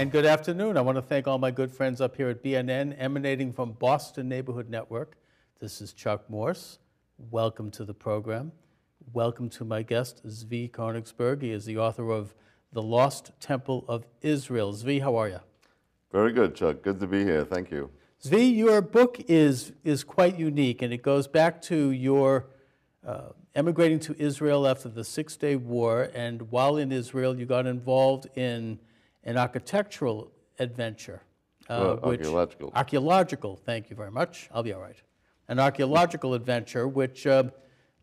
And good afternoon. I want to thank all my good friends up here at BNN, emanating from Boston Neighborhood Network. This is Chuck Morse. Welcome to the program. Welcome to my guest, Zvi Koenigsberg. He is the author of The Lost Temple of Israel. Zvi, how are you? Very good, Chuck. Good to be here. Thank you. Zvi, your book is, is quite unique, and it goes back to your uh, emigrating to Israel after the Six Day War. And while in Israel, you got involved in an architectural adventure. Uh, well, which, archaeological. Archaeological, thank you very much. I'll be all right. An archaeological adventure which uh,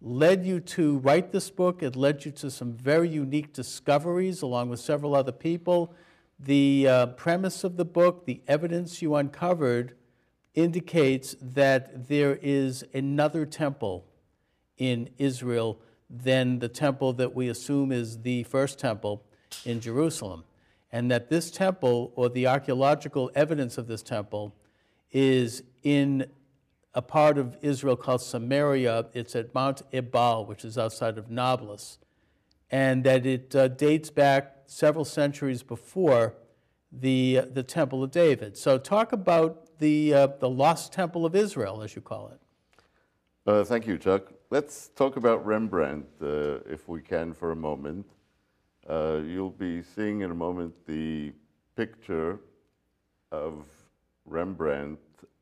led you to write this book. It led you to some very unique discoveries along with several other people. The uh, premise of the book, the evidence you uncovered, indicates that there is another temple in Israel than the temple that we assume is the first temple in Jerusalem. And that this temple, or the archaeological evidence of this temple, is in a part of Israel called Samaria. It's at Mount Ebal, which is outside of Nablus. And that it uh, dates back several centuries before the, uh, the Temple of David. So, talk about the, uh, the lost Temple of Israel, as you call it. Uh, thank you, Chuck. Let's talk about Rembrandt, uh, if we can, for a moment. Uh, you'll be seeing in a moment the picture of Rembrandt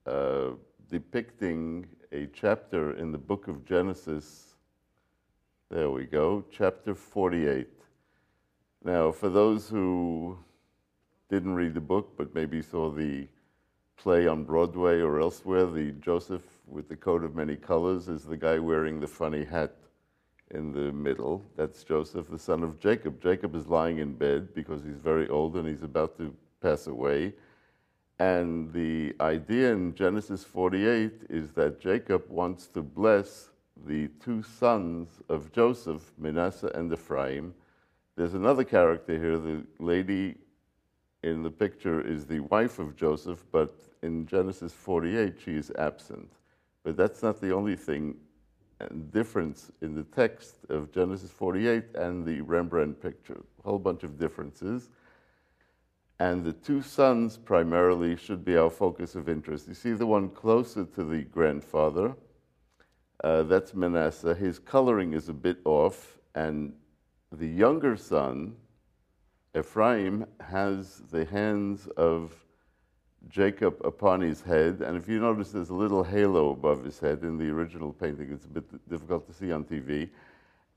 uh, depicting a chapter in the book of Genesis. There we go, chapter 48. Now, for those who didn't read the book but maybe saw the play on Broadway or elsewhere, the Joseph with the coat of many colors is the guy wearing the funny hat in the middle. That's Joseph, the son of Jacob. Jacob is lying in bed because he's very old and he's about to pass away. And the idea in Genesis 48 is that Jacob wants to bless the two sons of Joseph, Manasseh and Ephraim. There's another character here. The lady in the picture is the wife of Joseph, but in Genesis 48, she is absent. But that's not the only thing difference in the text of Genesis 48 and the Rembrandt picture. A whole bunch of differences. And the two sons primarily should be our focus of interest. You see the one closer to the grandfather, uh, that's Manasseh. His coloring is a bit off, and the younger son, Ephraim, has the hands of Jacob upon his head. And if you notice, there's a little halo above his head in the original painting. It's a bit difficult to see on TV.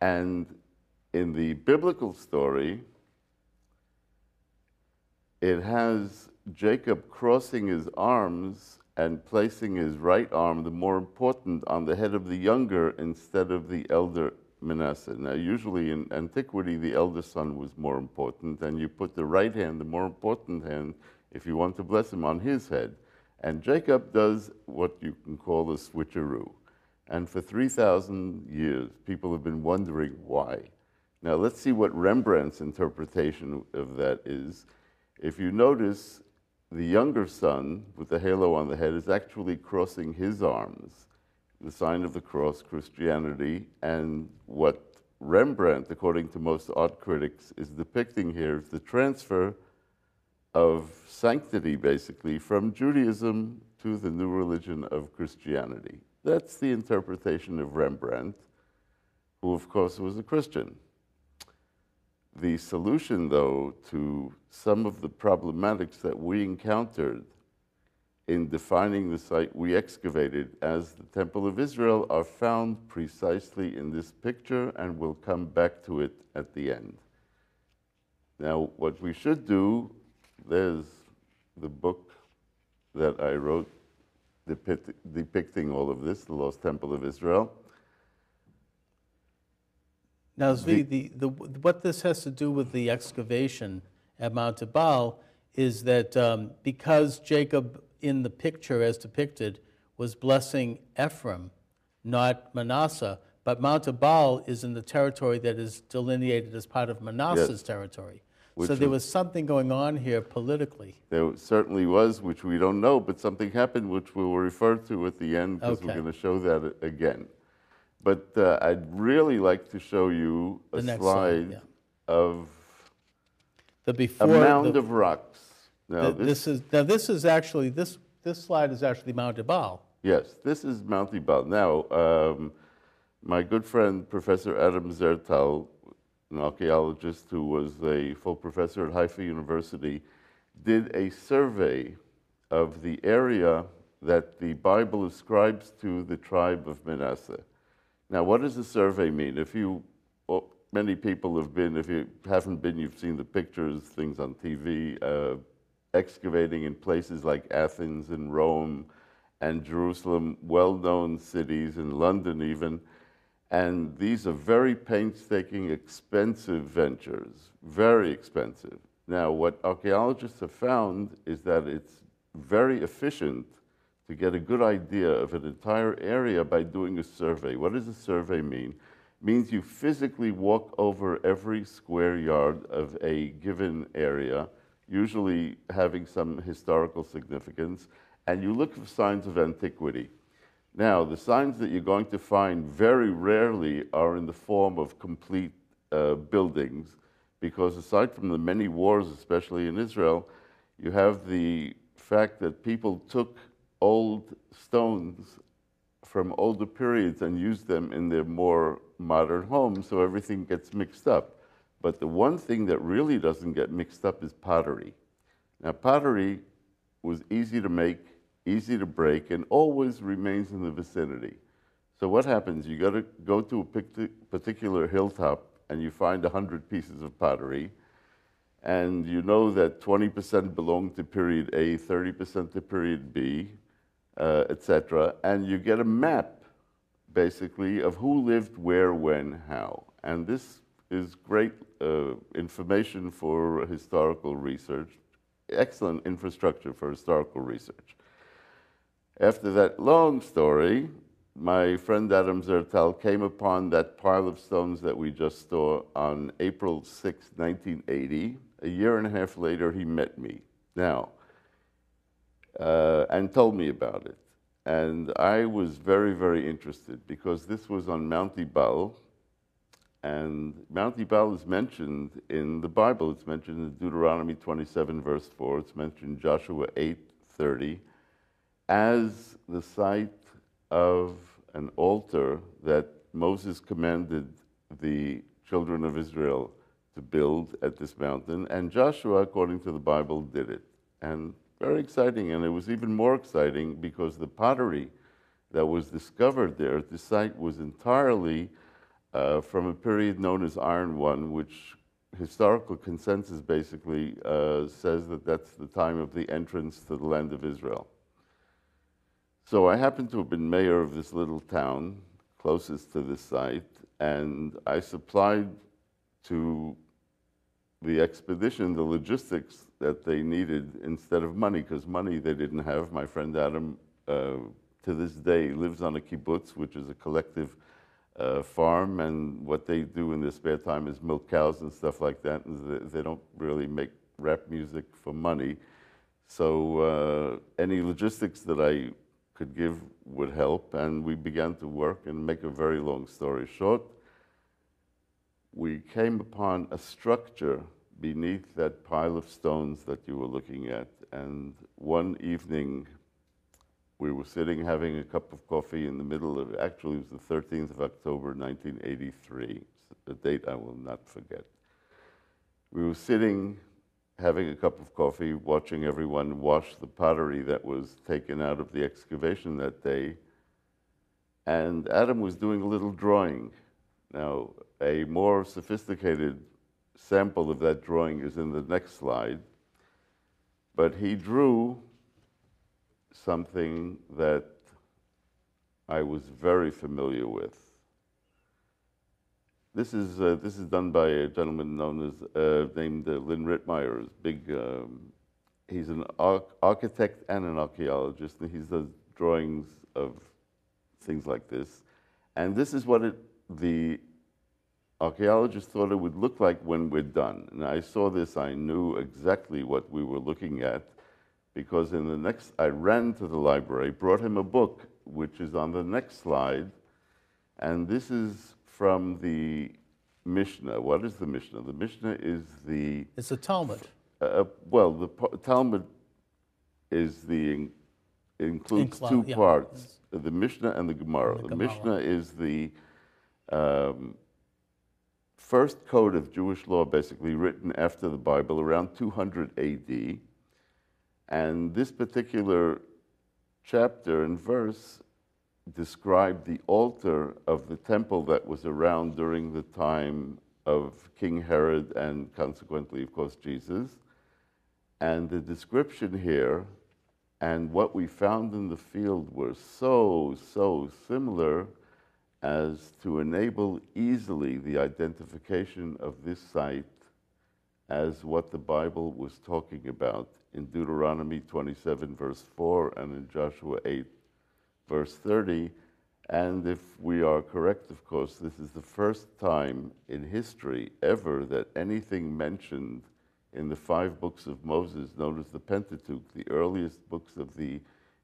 And in the biblical story, it has Jacob crossing his arms and placing his right arm, the more important, on the head of the younger instead of the elder Manasseh. Now, usually in antiquity, the elder son was more important, and you put the right hand, the more important hand, if you want to bless him, on his head. And Jacob does what you can call a switcheroo. And for 3,000 years, people have been wondering why. Now, let's see what Rembrandt's interpretation of that is. If you notice, the younger son with the halo on the head is actually crossing his arms, the sign of the cross, Christianity, and what Rembrandt, according to most art critics, is depicting here is the transfer of sanctity, basically, from Judaism to the new religion of Christianity. That's the interpretation of Rembrandt, who, of course, was a Christian. The solution, though, to some of the problematics that we encountered in defining the site we excavated as the Temple of Israel are found precisely in this picture, and we'll come back to it at the end. Now, what we should do there's the book that I wrote depict, depicting all of this, The Lost Temple of Israel. Now, Zvi, the, the, what this has to do with the excavation at Mount Ebal is that um, because Jacob, in the picture as depicted, was blessing Ephraim, not Manasseh, but Mount Ebal is in the territory that is delineated as part of Manasseh's yes. territory so there was something going on here politically. There certainly was, which we don't know, but something happened which we'll refer to at the end because okay. we're going to show that again. But uh, I'd really like to show you a slide, slide yeah. of the before, a mound the, of rocks. Now, Th- This is, now this is actually, this, this slide is actually Mount Ebal. Yes, this is Mount Ebal. Now, um, my good friend, Professor Adam Zertal, an archaeologist who was a full professor at Haifa University, did a survey of the area that the Bible ascribes to the tribe of Manasseh. Now, what does a survey mean? If you, well, many people have been, if you haven't been, you've seen the pictures, things on TV, uh, excavating in places like Athens and Rome and Jerusalem, well known cities, in London even. And these are very painstaking, expensive ventures, very expensive. Now, what archaeologists have found is that it's very efficient to get a good idea of an entire area by doing a survey. What does a survey mean? It means you physically walk over every square yard of a given area, usually having some historical significance, and you look for signs of antiquity. Now, the signs that you're going to find very rarely are in the form of complete uh, buildings, because aside from the many wars, especially in Israel, you have the fact that people took old stones from older periods and used them in their more modern homes, so everything gets mixed up. But the one thing that really doesn't get mixed up is pottery. Now, pottery was easy to make, easy to break, and always remains in the vicinity. So what happens? You got to go to a particular hilltop and you find 100 pieces of pottery, and you know that 20% belong to period A, 30% to period B, uh, etc. And you get a map, basically, of who lived where, when, how. And this is great uh, information for historical research, excellent infrastructure for historical research. After that long story, my friend Adam Zertal came upon that pile of stones that we just saw on April 6, 1980. A year and a half later, he met me. Now, uh, and told me about it. And I was very, very interested because this was on Mount Ebal. And Mount Ebal is mentioned in the Bible. It's mentioned in Deuteronomy 27, verse 4. It's mentioned in Joshua 8, 30, as the site of an altar that Moses commanded the children of Israel to build at this mountain. And Joshua, according to the Bible, did it. And very exciting. And it was even more exciting because the pottery that was discovered there at the site was entirely uh, from a period known as Iron One, which historical consensus basically uh, says that that's the time of the entrance to the land of Israel. So I happened to have been mayor of this little town closest to this site, and I supplied to the expedition the logistics that they needed instead of money, because money they didn't have. My friend Adam, uh, to this day, lives on a kibbutz, which is a collective uh, farm, and what they do in their spare time is milk cows and stuff like that. They, they don't really make rap music for money. So uh, any logistics that I could give would help, and we began to work. And make a very long story short, we came upon a structure beneath that pile of stones that you were looking at. And one evening, we were sitting having a cup of coffee in the middle of, actually, it was the 13th of October, 1983, a date I will not forget. We were sitting having a cup of coffee, watching everyone wash the pottery that was taken out of the excavation that day. And Adam was doing a little drawing. Now, a more sophisticated sample of that drawing is in the next slide. But he drew something that I was very familiar with. This is, uh, this is done by a gentleman known as, uh, named uh, Leen Ritmeyer. Big, um, he's an architect and an archaeologist, and he does drawings of things like this. And this is what it, the archaeologists thought it would look like when we're done. And I saw this, I knew exactly what we were looking at because in the next, I ran to the library, brought him a book, which is on the next slide. And this is from the Mishnah. What is the Mishnah? The Mishnah is the. It's a Talmud. Uh, well, the Talmud is the includes Inclu- two yeah. parts: the Mishnah and the Gemara. And the the Gemara. Mishnah is the um, first code of Jewish law, basically written after the Bible, around 200 A.D. And this particular chapter and verse describe the altar of the temple that was around during the time of King Herod and consequently, of course, Jesus. And the description here and what we found in the field were so, so similar as to enable easily the identification of this site as what the Bible was talking about in Deuteronomy 27, verse 4, and in Joshua 8, verse 30. And if we are correct, of course, this is the first time in history ever that anything mentioned in the five books of Moses, known as the Pentateuch, the earliest books of the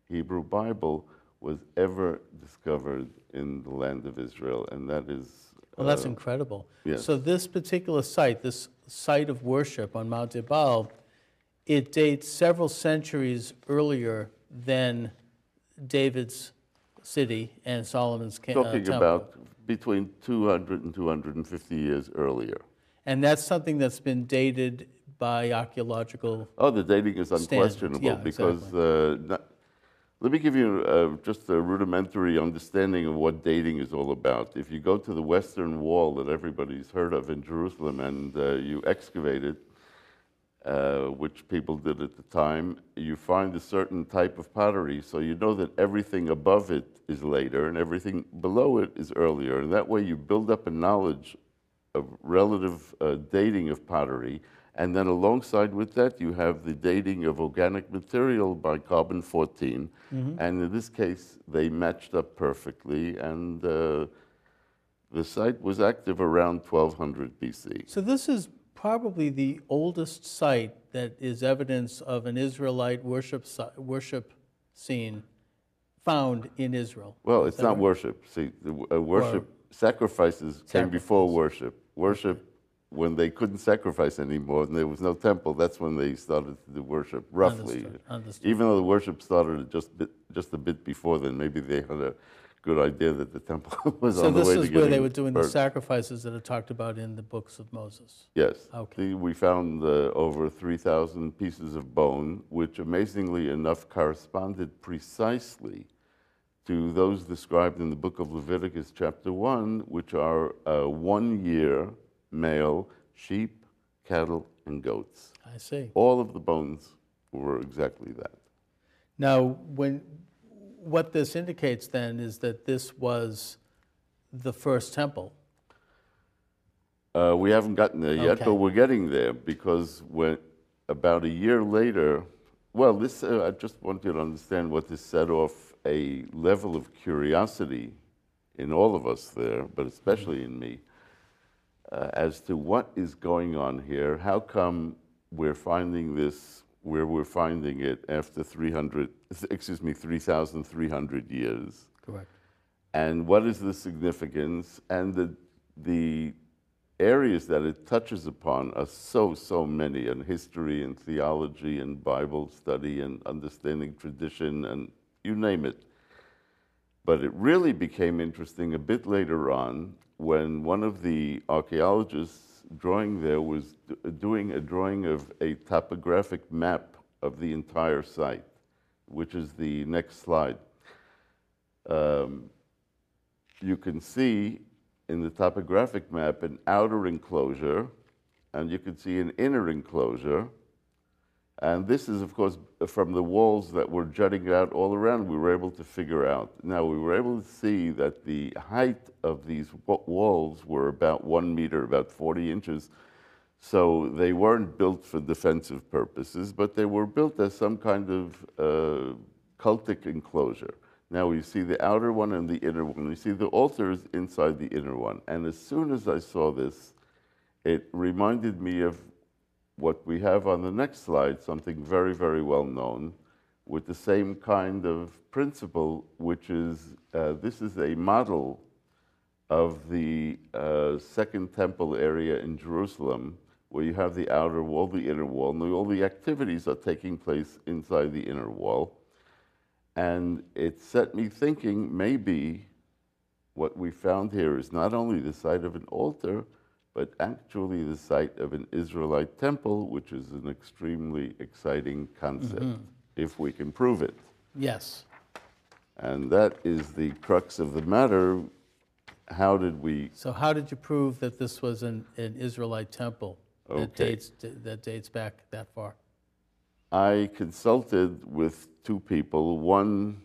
Hebrew Bible, was ever discovered in the land of Israel. And that is. Well, that's uh, incredible. yes. So this particular site, this site of worship on Mount Ebal, it dates several centuries earlier than David's city and Solomon's ca- uh, talking temple. about between 200 and 250 years earlier. And that's something that's been dated by archaeological. Oh, the dating is unquestionable yeah, because uh, not, let me give you uh, just a rudimentary understanding of what dating is all about. If you go to the Western Wall that everybody's heard of in Jerusalem and uh, you excavate it, uh, which people did at the time, you find a certain type of pottery. So you know that everything above it is later and everything below it is earlier. And that way you build up a knowledge of relative uh, dating of pottery. And then alongside with that, you have the dating of organic material by carbon 14. And in this case, they matched up perfectly. And uh, the site was active around 1200 BC. So this is probably the oldest site that is evidence of an Israelite worship worship scene found in Israel. Well, it's not worship. See, the, uh, worship, sacrifices came before worship. Worship, when they couldn't sacrifice anymore and there was no temple, that's when they started to do worship, roughly. Understood, understood. Even though the worship started just, bit, just a bit before then, maybe they had a good idea that the temple was So on the way this is where getting they were doing the burnt. sacrifices that are talked about in the books of Moses. Yes. Okay. The- we found uh, over 3,000 pieces of bone, which amazingly enough corresponded precisely to those described in the book of Leviticus, chapter 1, which are uh, one year male sheep, cattle, and goats. I see. All of the bones were exactly that. Now, when what this indicates then is that this was the first temple. Uh, we haven't gotten there yet, Okay. but we're getting there because when about a year later, well, this uh, I just want you to understand what this set off a level of curiosity in all of us there, but especially in me, uh, as to what is going on here. How come we're finding this where we're finding it after 300, excuse me, 3,300 years? Correct. and what is the significance and the the areas that it touches upon are so so many and history and theology and bible study and understanding tradition and you name it but it really became interesting a bit later on when one of the archaeologists drawing there was d- doing a drawing of a topographic map of the entire site which is the next slide um, you can see in the topographic map an outer enclosure, and you can see an inner enclosure. And this is, of course, from the walls that were jutting out all around, we were able to figure out. Now, we were able to see that the height of these walls were about one meter, about 40 inches. So they weren't built for defensive purposes, but they were built as some kind of uh, cultic enclosure. Now we see the outer one and the inner one. We see the altars inside the inner one. And as soon as I saw this, it reminded me of what we have on the next slide, something very, very well known, with the same kind of principle, which is uh, this is a model of the uh, Second Temple area in Jerusalem, where you have the outer wall, the inner wall, and all the activities are taking place inside the inner wall. And it set me thinking maybe what we found here is not only the site of an altar, but actually the site of an Israelite temple, which is an extremely exciting concept, mm-hmm. if we can prove it. Yes. And that is the crux of the matter. How did we So how did you prove that this was an, an Israelite temple that Okay. dates, that dates back that far? I consulted with two people, one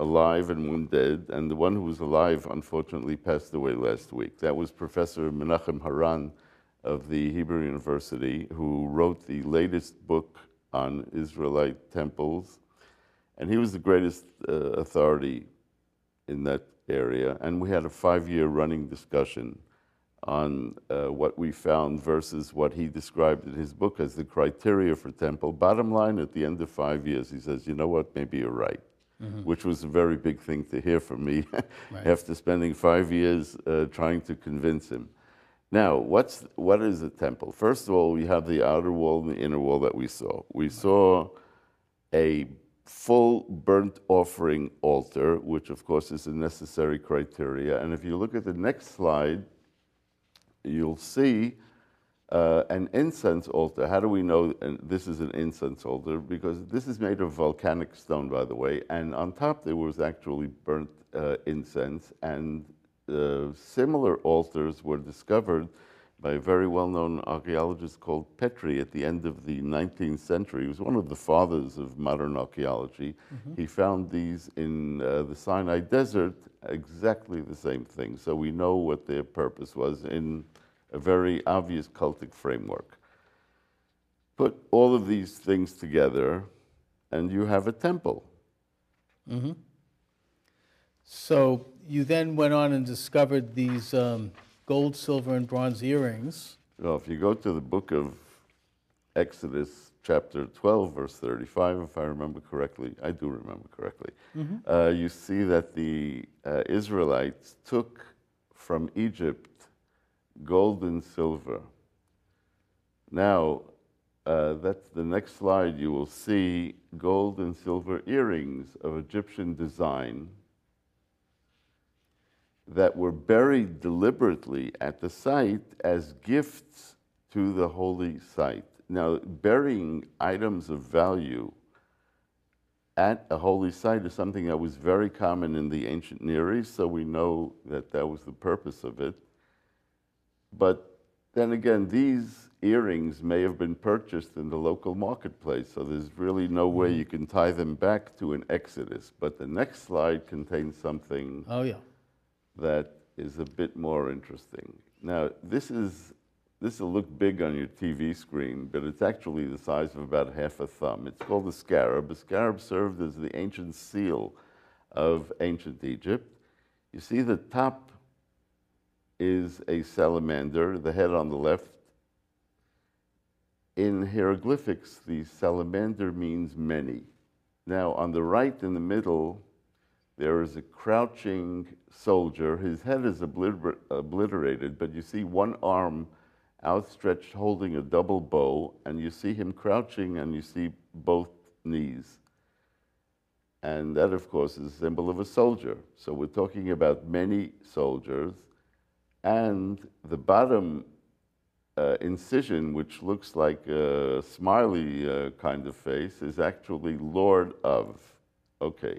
alive and one dead, and the one who was alive unfortunately passed away last week. That was Professor Menachem Haran of the Hebrew University, who wrote the latest book on Israelite temples. And he was the greatest uh, authority in that area. And we had a five year running discussion on uh, what we found versus what he described in his book as the criteria for temple. Bottom line, at the end of five years, he says, you know what, maybe you're right, which was a very big thing to hear from me after spending five years uh, trying to convince him. Now, what's, what is a temple? First of all, we have the outer wall and the inner wall that we saw. We saw a full burnt offering altar, which of course is a necessary criteria. And if you look at the next slide, you'll see uh, an incense altar. How do we know this is an incense altar? Because this is made of volcanic stone, by the way, and on top there was actually burnt uh, incense. And uh, similar altars were discovered by a very well-known archaeologist called Petrie at the end of the 19th century. He was one of the fathers of modern archaeology. He found these in uh, the Sinai desert, exactly the same thing. So we know what their purpose was in a very obvious cultic framework. Put all of these things together, and you have a temple. So you then went on and discovered these um, gold, silver, and bronze earrings. Well, if you go to the book of Exodus, chapter 12, verse 35, if I remember correctly, I do remember correctly, uh, you see that the uh, Israelites took from Egypt gold and silver. Now, uh, that's the next slide. You will see gold and silver earrings of Egyptian design that were buried deliberately at the site as gifts to the holy site. Now, burying items of value at a holy site is something that was very common in the ancient Near East, so we know that that was the purpose of it. But then again, these earrings may have been purchased in the local marketplace, so there's really no way mm-hmm. you can tie them back to an Exodus. But the next slide contains something Oh, yeah. That is a bit more interesting. Now, this is this will look big on your TV screen, but it's actually the size of about half a thumb. It's called the scarab. The scarab served as the ancient seal of ancient Egypt. You see the top is a salamander, the head on the left. In hieroglyphics, the salamander means many. Now, on the right in the middle, there is a crouching soldier. His head is obliter- obliterated, but you see one arm outstretched holding a double bow, and you see him crouching and you see both knees. And that, of course, is a symbol of a soldier. So we're talking about many soldiers. And the bottom uh, incision, which looks like a smiley uh, kind of face, is actually Lord of. Okay.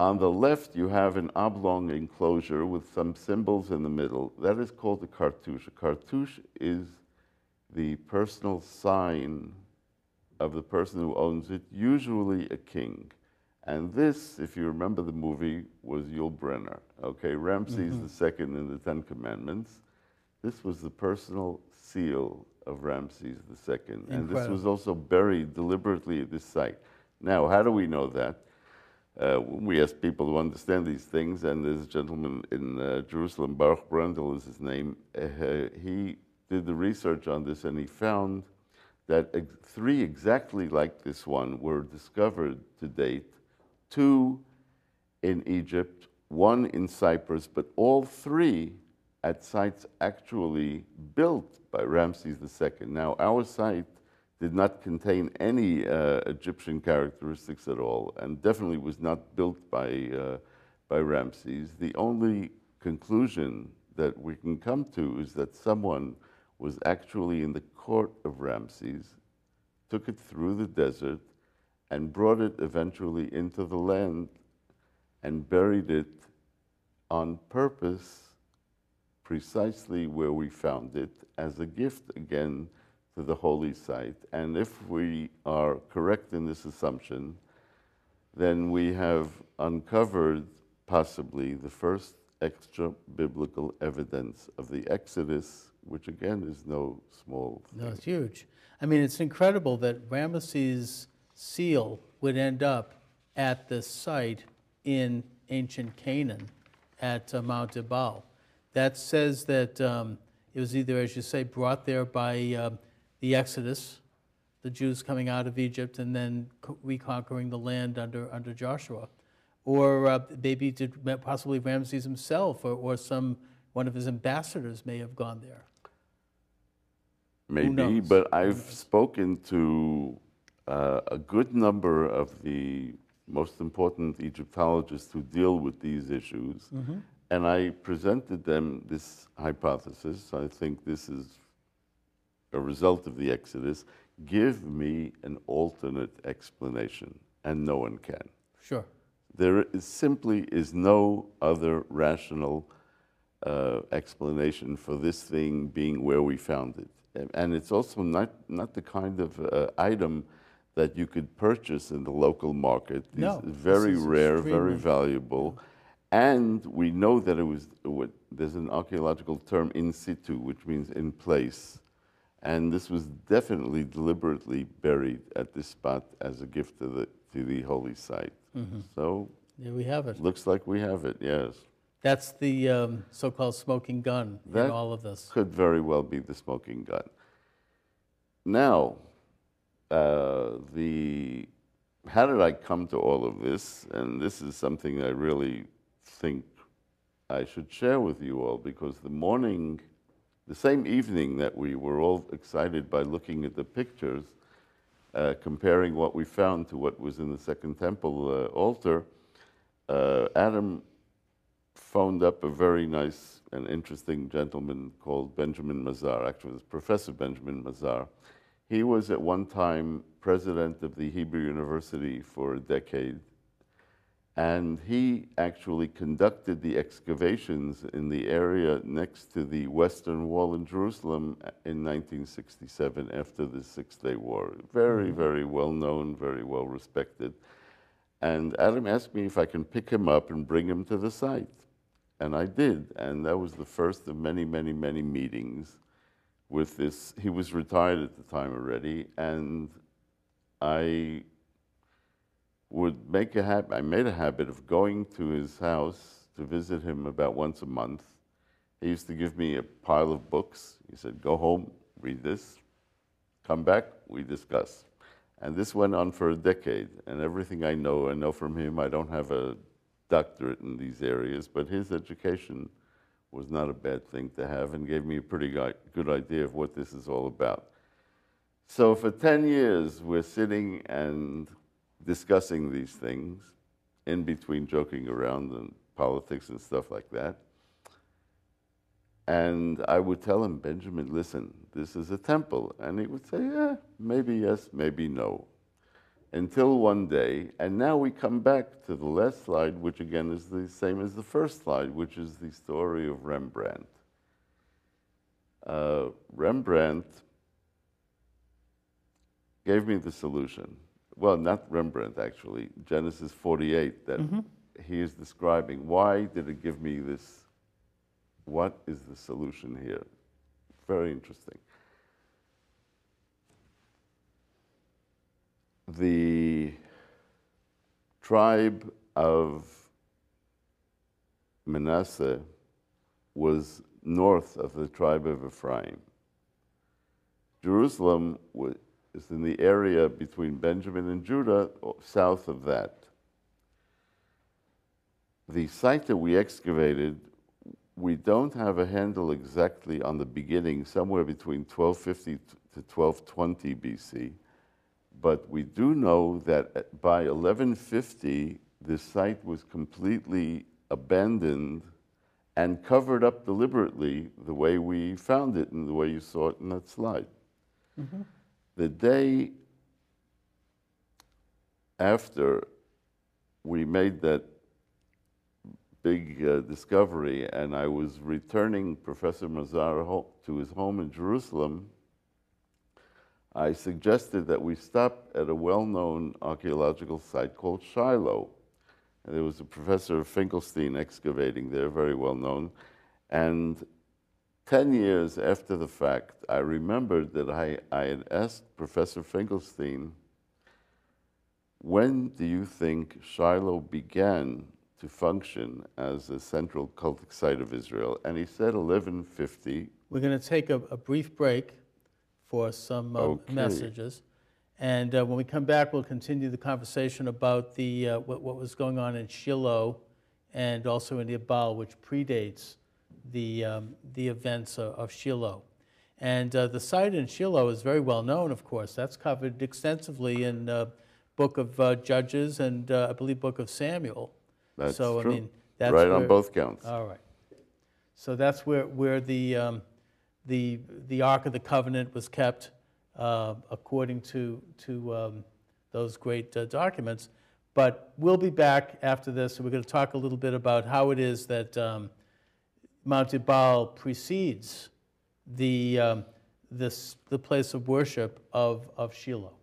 On the left, you have an oblong enclosure with some symbols in the middle. That is called a cartouche. A cartouche is the personal sign of the person who owns it, usually a king. And this, if you remember the movie, was Yul Brynner. Okay, Ramses mm-hmm. II in the Ten Commandments. This was the personal seal of Ramses II. And this was also buried deliberately at this site. Now, how do we know that? Uh, we ask people to understand these things, and there's a gentleman in uh, Jerusalem, Baruch Brandl is his name. Uh, he did the research on this, and he found that ex- three exactly like this one were discovered to date two in Egypt, one in Cyprus, but all three at sites actually built by Ramses II. Now, our site did not contain any uh, Egyptian characteristics at all, and definitely was not built by, uh, by Ramses. The only conclusion that we can come to is that someone was actually in the court of Ramses, took it through the desert, and brought it eventually into the land and buried it on purpose precisely where we found it as a gift again to the holy site. And if we are correct in this assumption, then we have uncovered possibly the first extra biblical evidence of the Exodus, which again is no small thing. No, it's huge. I mean, it's incredible that Ramesses' seal would end up at this site in ancient Canaan at uh, Mount Ebal. That says that um, it was either, as you say, brought there by uh, the Exodus, the Jews coming out of Egypt and then reconquering the land under, under Joshua, or uh, maybe did possibly Ramses himself or, or some one of his ambassadors may have gone there. Maybe, but I've spoken to uh, a good number of the most important Egyptologists who deal with these issues, mm-hmm. and I presented them this hypothesis. I think this is a result of the Exodus. Give me an alternate explanation, and no one can. Sure. There is simply is no other rational uh, explanation for this thing being where we found it. And it's also not, not the kind of uh, item that you could purchase in the local market. These no, very rare, very valuable. And we know that it was, what, there's an archaeological term in situ, which means in place. And this was definitely deliberately buried at this spot as a gift to the, to the holy site. Mm-hmm. So there we have it. Looks like we have it, yes. That's the um, so called smoking gun that in all of this. Could very well be the smoking gun. Now, uh, the how did I come to all of this? And this is something I really think I should share with you all because the morning, the same evening that we were all excited by looking at the pictures, uh, comparing what we found to what was in the Second Temple uh, altar, uh, Adam phoned up a very nice and interesting gentleman called Benjamin Mazar. Actually, it was Professor Benjamin Mazar. He was at one time president of the Hebrew University for a decade, and he actually conducted the excavations in the area next to the Western Wall in Jerusalem in 1967 after the Six Day War. Very, mm-hmm. very well known, very well respected. And Adam asked me if I can pick him up and bring him to the site. And I did. And that was the first of many, many, many meetings with this. He was retired at the time already. And I would make a habit, I made a habit of going to his house to visit him about once a month. He used to give me a pile of books. He said, Go home, read this, come back, we discuss. And this went on for a decade. And everything I know, I know from him. I don't have a doctorate in these areas, but his education was not a bad thing to have and gave me a pretty good idea of what this is all about. So for 10 years, we're sitting and discussing these things, in between joking around and politics and stuff like that. And I would tell him, Benjamin, listen, this is a temple. And he would say, yeah, maybe yes, maybe no. Until one day, and now we come back to the last slide, which again is the same as the first slide, which is the story of Rembrandt. Uh, Rembrandt gave me the solution. Well, not Rembrandt, actually, Genesis 48, that mm-hmm. he is describing. Why did it give me this what is the solution here? Very interesting. The tribe of Manasseh was north of the tribe of Ephraim. Jerusalem is in the area between Benjamin and Judah, south of that. The site that we excavated we don't have a handle exactly on the beginning, somewhere between 1250 to 1220 BC, but we do know that uh, by 1150, the site was completely abandoned and covered up deliberately the way we found it and the way you saw it in that slide. Mm-hmm. The day after we made that big uh, discovery, and I was returning Professor Mazar to his home in Jerusalem, I suggested that we stop at a well known archaeological site called Shiloh. And there was a professor Finkelstein excavating there, very well known. And 10 years after the fact, I remembered that I, I had asked Professor Finkelstein, when do you think Shiloh began to function as a central cultic site of Israel? And he said 1150. We're going to take a, a brief break for some uh, Okay. messages. And uh, when we come back, we'll continue the conversation about the, uh, what, what was going on in Shiloh and also in Ebal, which predates the, um, the events of, of Shiloh. And uh, the site in Shiloh is very well known, of course. That's covered extensively in uh, Book of uh, Judges and uh, I believe Book of Samuel. That's so, true. I mean, that's right where, on both counts. all right. So that's where, where the, um, the, the Ark of the Covenant was kept uh, according to, to um, those great uh, documents. But we'll be back after this, and we're going to talk a little bit about how it is that um, Mount Ebal precedes the, um, this, the place of worship of, of Shiloh.